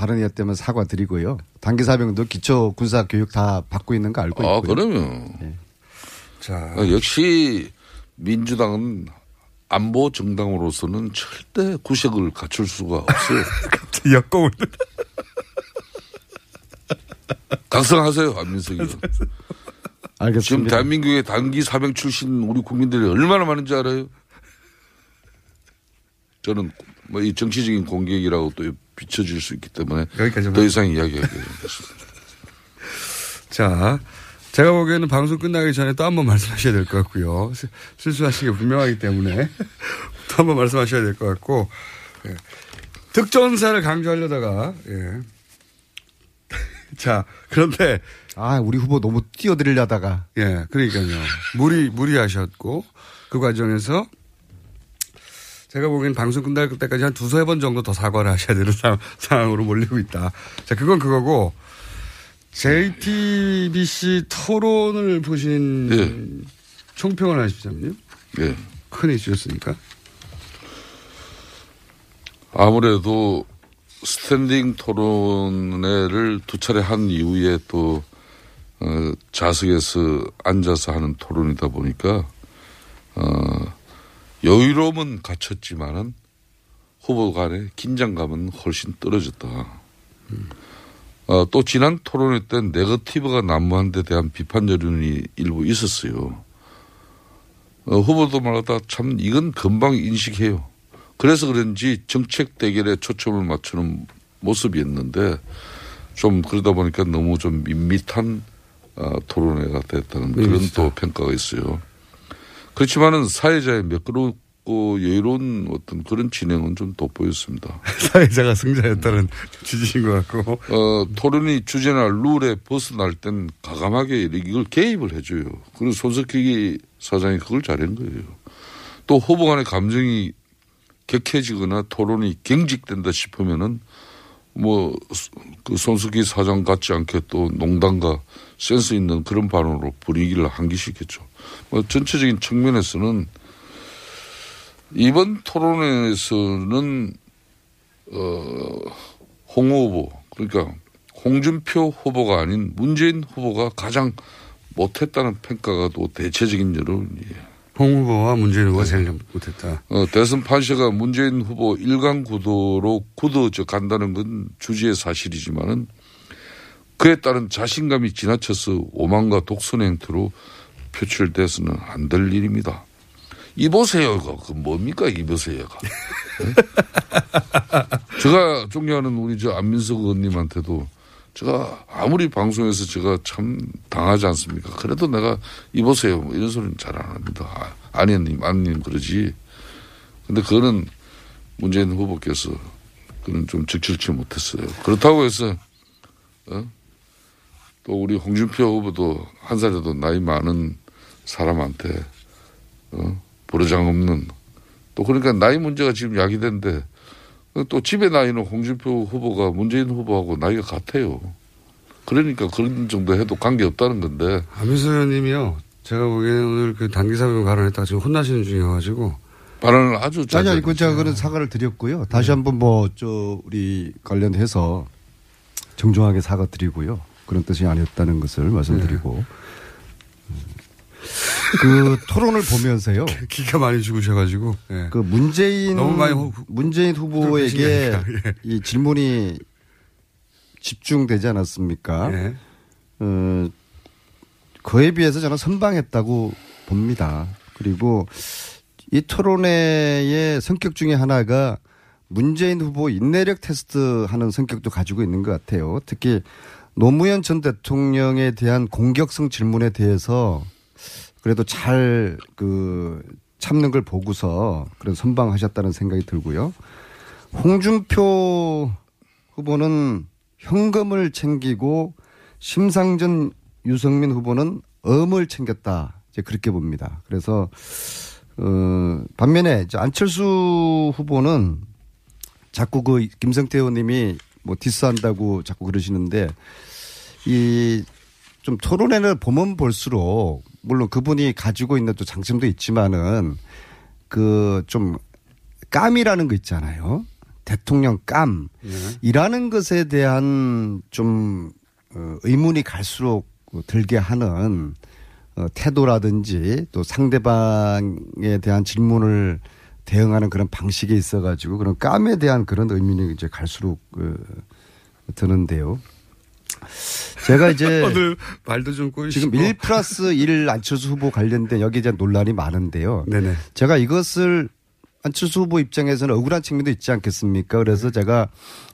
발언이었다면 사과드리고요. 단기 사병도 기초 군사 교육 다 받고 있는 거 알고 아, 있고요. 그러면. 자. 어, 역시 민주당은 안보 정당으로서는 절대 구색을 갖출 수가 없어요. 역공을. 각성하세요, 안민석 의원. 알겠습니다. 지금 대한민국의 단기 사병 출신 우리 국민들이 얼마나 많은지 알아요? 저는 뭐 이 정치적인 공격이라고 또 비춰질 수 있기 때문에 여기까지만. 더 이상 이야기하기 어렵습니다. 자, 제가 보기에는 방송 끝나기 전에 또 한 번 말씀하셔야 될 것 같고요. 시- 실수하신 게 분명하기 때문에 또 한 번 말씀하셔야 될 것 같고 예. 특전사를 강조하려다가 예. 자 그런데 아 우리 후보 너무 띄워드리려다가 예 그러니까요 무리 무리하셨고 그 과정에서 제가 보기엔 방송 끝날 때까지 한 두세 번 정도 더 사과를 하셔야 되는 상, 상황으로 몰리고 있다. 자, 그건 그거고, JTBC 토론을 보신 총평을 하시자면요. 예. 큰 이슈였으니까. 아무래도 스탠딩 토론회를 두 차례 한 이후에 또 어, 좌석에서 앉아서 하는 토론이다 보니까 어, 여유로움은 갖췄지만은 후보 간의 긴장감은 훨씬 떨어졌다. 어, 또 지난 토론회 때 네거티브가 난무한 데 대한 비판 여론이 일부 있었어요. 어, 후보도 말하다 참 이건 금방 인식해요. 그래서 그런지 정책 대결에 초점을 맞추는 모습이었는데 좀 그러다 보니까 너무 좀 밋밋한 어, 토론회가 됐다는 그런 또 평가가 있어요. 그렇지만은 사회자의 매끄럽고 여유로운 어떤 그런 진행은 좀 돋보였습니다. 사회자가 승자였다는 취지인 것 같고. 어, 토론이 주제나 룰에 벗어날 땐 가감하게 이걸 개입을 해줘요. 그리고 손석희 사장이 그걸 잘한 거예요. 또 후보 간의 감정이 격해지거나 토론이 경직된다 싶으면은 뭐, 그 손석희 사장 같지 않게 또 농담과 센스 있는 그런 발언으로 분위기를 환기시켰죠. 뭐 전체적인 측면에서는 이번 토론회에서는 어, 홍 후보 그러니까 홍준표 후보가 아닌 문재인 후보가 가장 못했다는 평가가 또 대체적인 여론이에요. 홍 후보와 문재인 후보가 제일 못했다. 어, 대선 판세가 문재인 후보 일강 구도로 굳어져 간다는 건 주지의 사실이지만은 그에 따른 자신감이 지나쳐서 오만과 독선의 행태로 표출돼서는 안 될 일입니다. 이보세요가 그 뭡니까 이보세요가. 네? 제가 존경하는 우리 저 안민석 의원님한테도 제가 아무리 방송에서 제가 참 당하지 않습니까? 그래도 내가 이보세요 뭐 이런 소리는 잘 안 합니다. 아, 아니님, 아니님 그러지. 근데 그거는 문재인 후보께서 그는 좀 적절치 못했어요. 그렇다고 해서 어? 또 우리 홍준표 후보도 한 살이라도 나이 많은 사람한테 어? 보르장 없는 또 그러니까 나이 문제가 지금 야기된데 또 집에 나이는 홍준표 후보가 문재인 후보하고 나이가 같아요. 그러니까 그런 정도 해도 관계 없다는 건데. 안민수 의원님이요. 제가 보기에는 오늘 그 단기사병 발언했다가 지금 혼나시는 중이어가지고. 발언을 아주 아니, 아니, 그 제가 그런 사과를 드렸고요. 다시 한번 뭐, 저, 우리 관련해서 정중하게 사과 드리고요. 그런 뜻이 아니었다는 것을 말씀드리고. 그 토론을 보면서요. 기가 많이 죽으셔가지고. 예. 그 문재인 너무 많이 후- 문재인 후보에게 예. 이 질문이 집중되지 않았습니까? 예. 어, 그에 비해서 저는 선방했다고 봅니다. 그리고 이 토론회의 성격 중에 하나가 문재인 후보 인내력 테스트 하는 성격도 가지고 있는 것 같아요. 특히 노무현 전 대통령에 대한 공격성 질문에 대해서 그래도 잘 그 참는 걸 보고서 그런 선방하셨다는 생각이 들고요. 홍준표 후보는 현금을 챙기고 심상전 유성민 후보는 엄을 챙겼다. 이제 그렇게 봅니다. 그래서 어 반면에 안철수 후보는 자꾸 그 김성태 의원님이 뭐 디스한다고 자꾸 그러시는데 이 좀 토론회를 보면 볼수록 물론 그분이 가지고 있는 또 장점도 있지만은 그 좀 깜이라는 거 있잖아요. 대통령 깜이라는 것에 대한 좀 어, 의문이 갈수록 들게 하는 어, 태도라든지 또 상대방에 대한 질문을 대응하는 그런 방식에 있어가지고 그런 깜에 대한 그런 의문이 이제 갈수록 어, 드는데요. 제가 이제 오늘 말도 좀 꼬이시고. 지금 1 플러스 1 안철수 후보 관련된 여기에 대한 논란이 많은데요. 네네. 제가 이것을 안철수 후보 입장에서는 억울한 측면도 있지 않겠습니까? 그래서 제가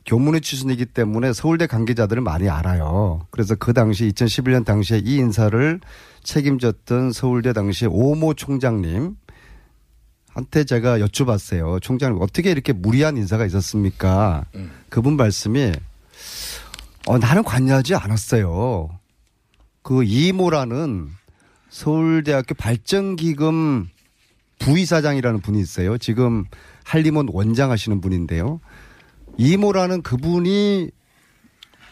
교문의 출신이기 때문에 서울대 관계자들을 많이 알아요. 그래서 그 당시 2011년 당시에 이 인사를 책임졌던 서울대 당시 오모 총장님 한테 제가 여쭤봤어요. 총장님 어떻게 이렇게 무리한 인사가 있었습니까? 그분 말씀이 어, 나는 관여하지 않았어요. 그 이모라는 서울대학교 발전기금 부이사장이라는 분이 있어요. 지금 한림원 원장 하시는 분인데요. 이모라는 그분이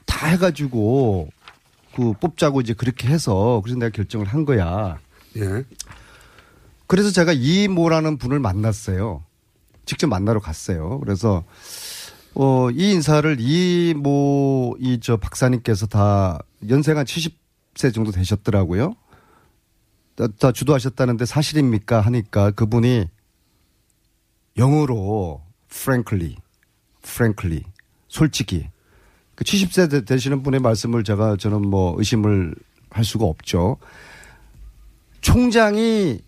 다 해가지고 그 뽑자고 이제 그렇게 해서 그래서 내가 결정을 한 거야. 예. 그래서 제가 이모라는 분을 만났어요. 직접 만나러 갔어요. 그래서 어, 이 인사를 이모 이 저 박사님께서 다 연세가 한 70세 정도 되셨더라고요. 다, 다 주도하셨다는데 사실입니까? 하니까 그분이 영어로 frankly, frankly, 솔직히 그 70세 되- 되시는 분의 말씀을 제가 저는 뭐 의심을 할 수가 없죠. 총장이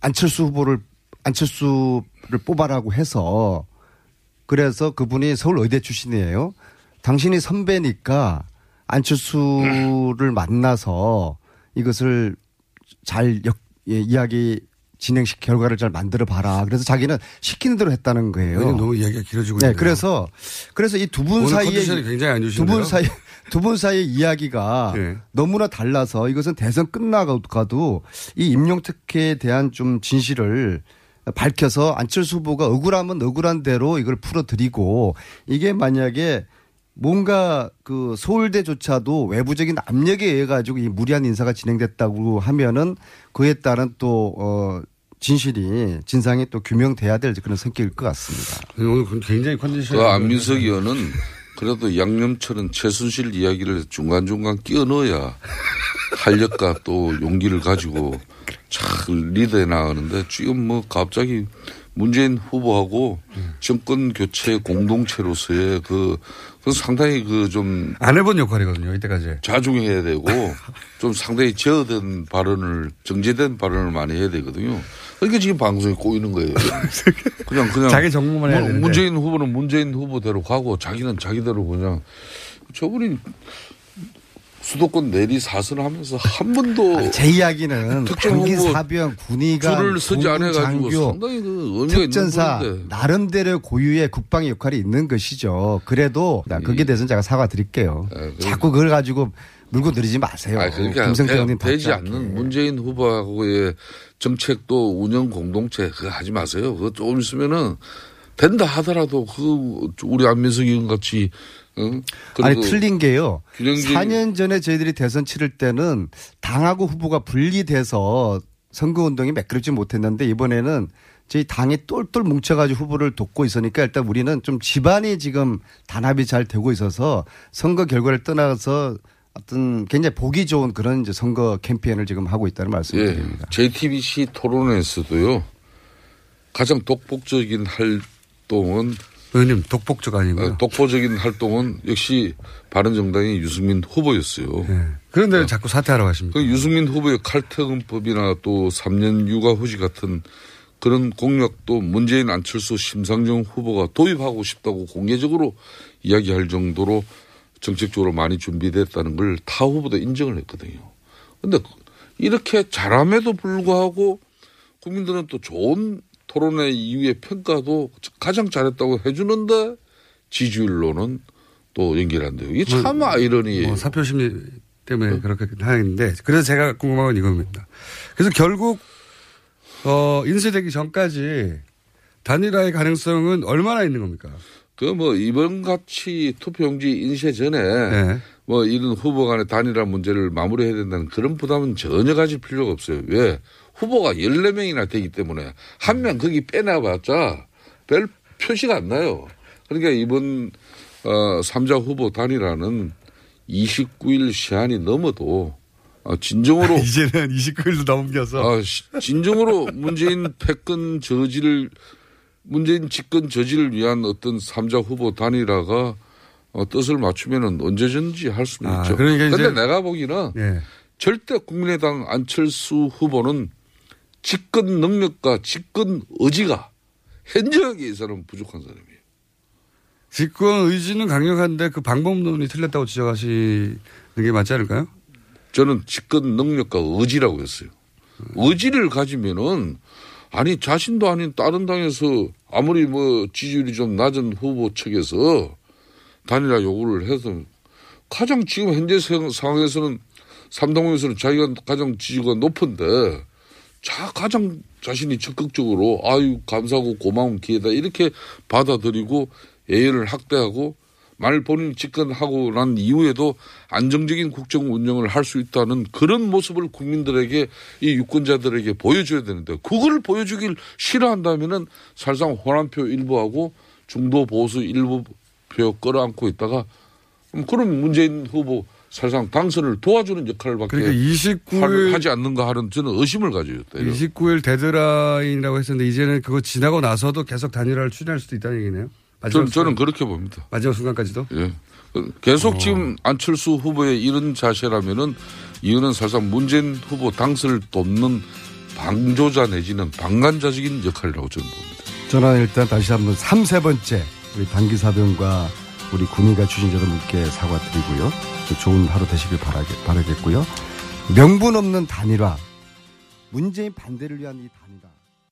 안철수 후보를 안철수를 뽑아라고 해서 그래서 그분이 서울 의대 출신이에요. 당신이 선배니까 안철수를 만나서 이것을 잘 역, 예, 이야기 진행식 결과를 잘 만들어 봐라. 그래서 자기는 시키는 대로 했다는 거예요. 너무 이야기가 길어지고 네, 있네요. 그래서 그래서 이 두 분 사이에 두. 분 사이 두 분 사이의 이야기가 네. 너무나 달라서 이것은 대선 끝나가도 이 임용 특혜에 대한 좀 진실을 밝혀서 안철수 후보가 억울하면 억울한 대로 이걸 풀어드리고 이게 만약에 뭔가 그 서울대조차도 외부적인 압력에 의해 가지고 이 무리한 인사가 진행됐다고 하면은 그에 따른 또, 어, 진실이, 진상이 또 규명돼야 될 그런 성격일 것 같습니다. 오늘 굉장히 컨디션이. 그 안민석 의원은 그래도 양념철은 최순실 이야기를 중간중간 끼워 넣어야 활력과 또 용기를 가지고 잘 리드해 나가는데 지금 뭐 갑자기 문재인 후보하고 정권 교체 공동체로서의 그, 그 상당히 그 좀 안 해본 역할이거든요, 이때까지. 자중해야 되고 좀 상당히 제어된 발언을 정제된 발언을 많이 해야 되거든요. 그러니까 지금 방송에 꼬이는 거예요. 그냥 그냥 자기 정보만 해야 뭐 되는데. 문재인 후보는 문재인 후보대로 가고 자기는 자기대로 그냥 저분이 수도권 내리 사선하면서 한 번도 제 이야기는 특정 사병 군의관 줄을 서지 공군 않아 가지고 장교, 상당히 그 특전사. 나름대로 고유의 국방의 역할이 있는 것이죠. 그래도 나 거기에 대해서는 제가 사과드릴게요. 자꾸 그걸 가지고 물고 늘리지 마세요. 아, 그러니까 김성태 되- 의원님 되지. 않는 문재인 후보하고의 정책도 운영 공동체 그거 하지 마세요. 그거 조금 있으면은 된다 하더라도 그 우리 안민석 의원 같이 응? 아니 틀린 게요. 균형진- 4년 전에 저희들이 대선 치를 때는 당하고 후보가 분리돼서 선거 운동이 매끄럽지 못했는데 이번에는 저희 당이 똘똘 뭉쳐가지고 후보를 돕고 있으니까 일단 우리는 좀 집안이 지금 단합이 잘 되고 있어서 선거 결과를 떠나서 어떤 굉장히 보기 좋은 그런 이제 선거 캠페인을 지금 하고 있다는 말씀을 예, 드립니다. JTBC 토론에서도요 가장 독보적인 활동은 의원님 독보적 아니고요. 어, 독보적인 활동은 역시 바른정당의 유승민 후보였어요. 그런데 자꾸 사퇴하러 가십니까? 그 유승민 후보의 칼퇴근법이나 또 3년 육아 후지 같은 그런 공약도 문재인 안철수 심상정 후보가 도입하고 싶다고 공개적으로 이야기할 정도로 정책적으로 많이 준비됐다는 걸 타 후보도 인정을 했거든요. 근데 이렇게 잘함에도 불구하고 국민들은 또 좋은 토론회 이후의 평가도 가장 잘했다고 해주는데 지지율로는 또 연결한대요. 이게 참 아이러니예요. 뭐 사표 심리 때문에 그렇게 하는데 그래서 제가 궁금한 건 이겁니다. 그래서 결국 어 인쇄되기 전까지 단일화의 가능성은 얼마나 있는 겁니까? 그 뭐 이번 같이 투표용지 인쇄 전에 네. 뭐 이런 후보 간의 단일화 문제를 마무리해야 된다는 그런 부담은 전혀 가질 필요가 없어요. 왜? 후보가 14명이나 되기 때문에 한 명 거기 빼놔봤자 별 표시가 안 나요. 그러니까 이번 어, 3자 후보 단일화는 29일 시한이 넘어도 어, 진정으로 이제는 29일도 넘겨서 아, 시- 진정으로 문재인 패권 저지를 문재인 집권 저지를 위한 어떤 삼자 후보 단일화가 어, 뜻을 맞추면은 언제든지 할 수는 아, 있죠. 그러니까 근데 내가 보기는 예. 절대 국민의당 안철수 후보는 집권 능력과 집권 의지가 현저하게 이 사람은 부족한 사람이에요. 집권 의지는 강력한데 그 방법론이 틀렸다고 지적하시는 게 맞지 않을까요? 저는 집권 능력과 의지라고 했어요. 의지를 가지면은 아니 자신도 아닌 다른 당에서 아무리 뭐 지지율이 좀 낮은 후보 측에서 단일화 요구를 해서 가장 지금 현재 상- 상황에서는 삼당에서는 자기가 가장 지지가 높은데 자 가장 자신이 적극적으로 아유 감사하고 고마운 기회다 이렇게 받아들이고 예의를 확대하고 말 본인 집권하고 난 이후에도 안정적인 국정 운영을 할 수 있다는 그런 모습을 국민들에게 이 유권자들에게 보여줘야 되는데 그걸 보여주길 싫어한다면은 사실상 호남표 일부하고 중도 보수 일부 표 끌어안고 있다가 그럼 문재인 후보 사실상 당선을 도와주는 역할밖에 그러니까 29일 할- 하지 않는가 하는 저는 의심을 가져요. 때려. 29일 데드라인이라고 했었는데 이제는 그거 지나고 나서도 계속 단일화를 추진할 수도 있다는 얘기네요. 마지막 저는, 저는 그렇게 봅니다. 마지막 순간까지도. 예. 계속 어. 지금 안철수 후보의 이런 자세라면은 이거는 사실상 문재인 후보 당선을 돕는 방조자 내지는 방관자적인 역할이라고 저는 봅니다. 저는 일단 다시 한번 3, 세 번째 우리 단기 사병과 우리 군의가 추진 여러분께 사과드리고요. 좋은 하루 되시길 바라겠, 바라겠고요. 명분 없는 단일화. 문재인 반대를 위한 이 단일화.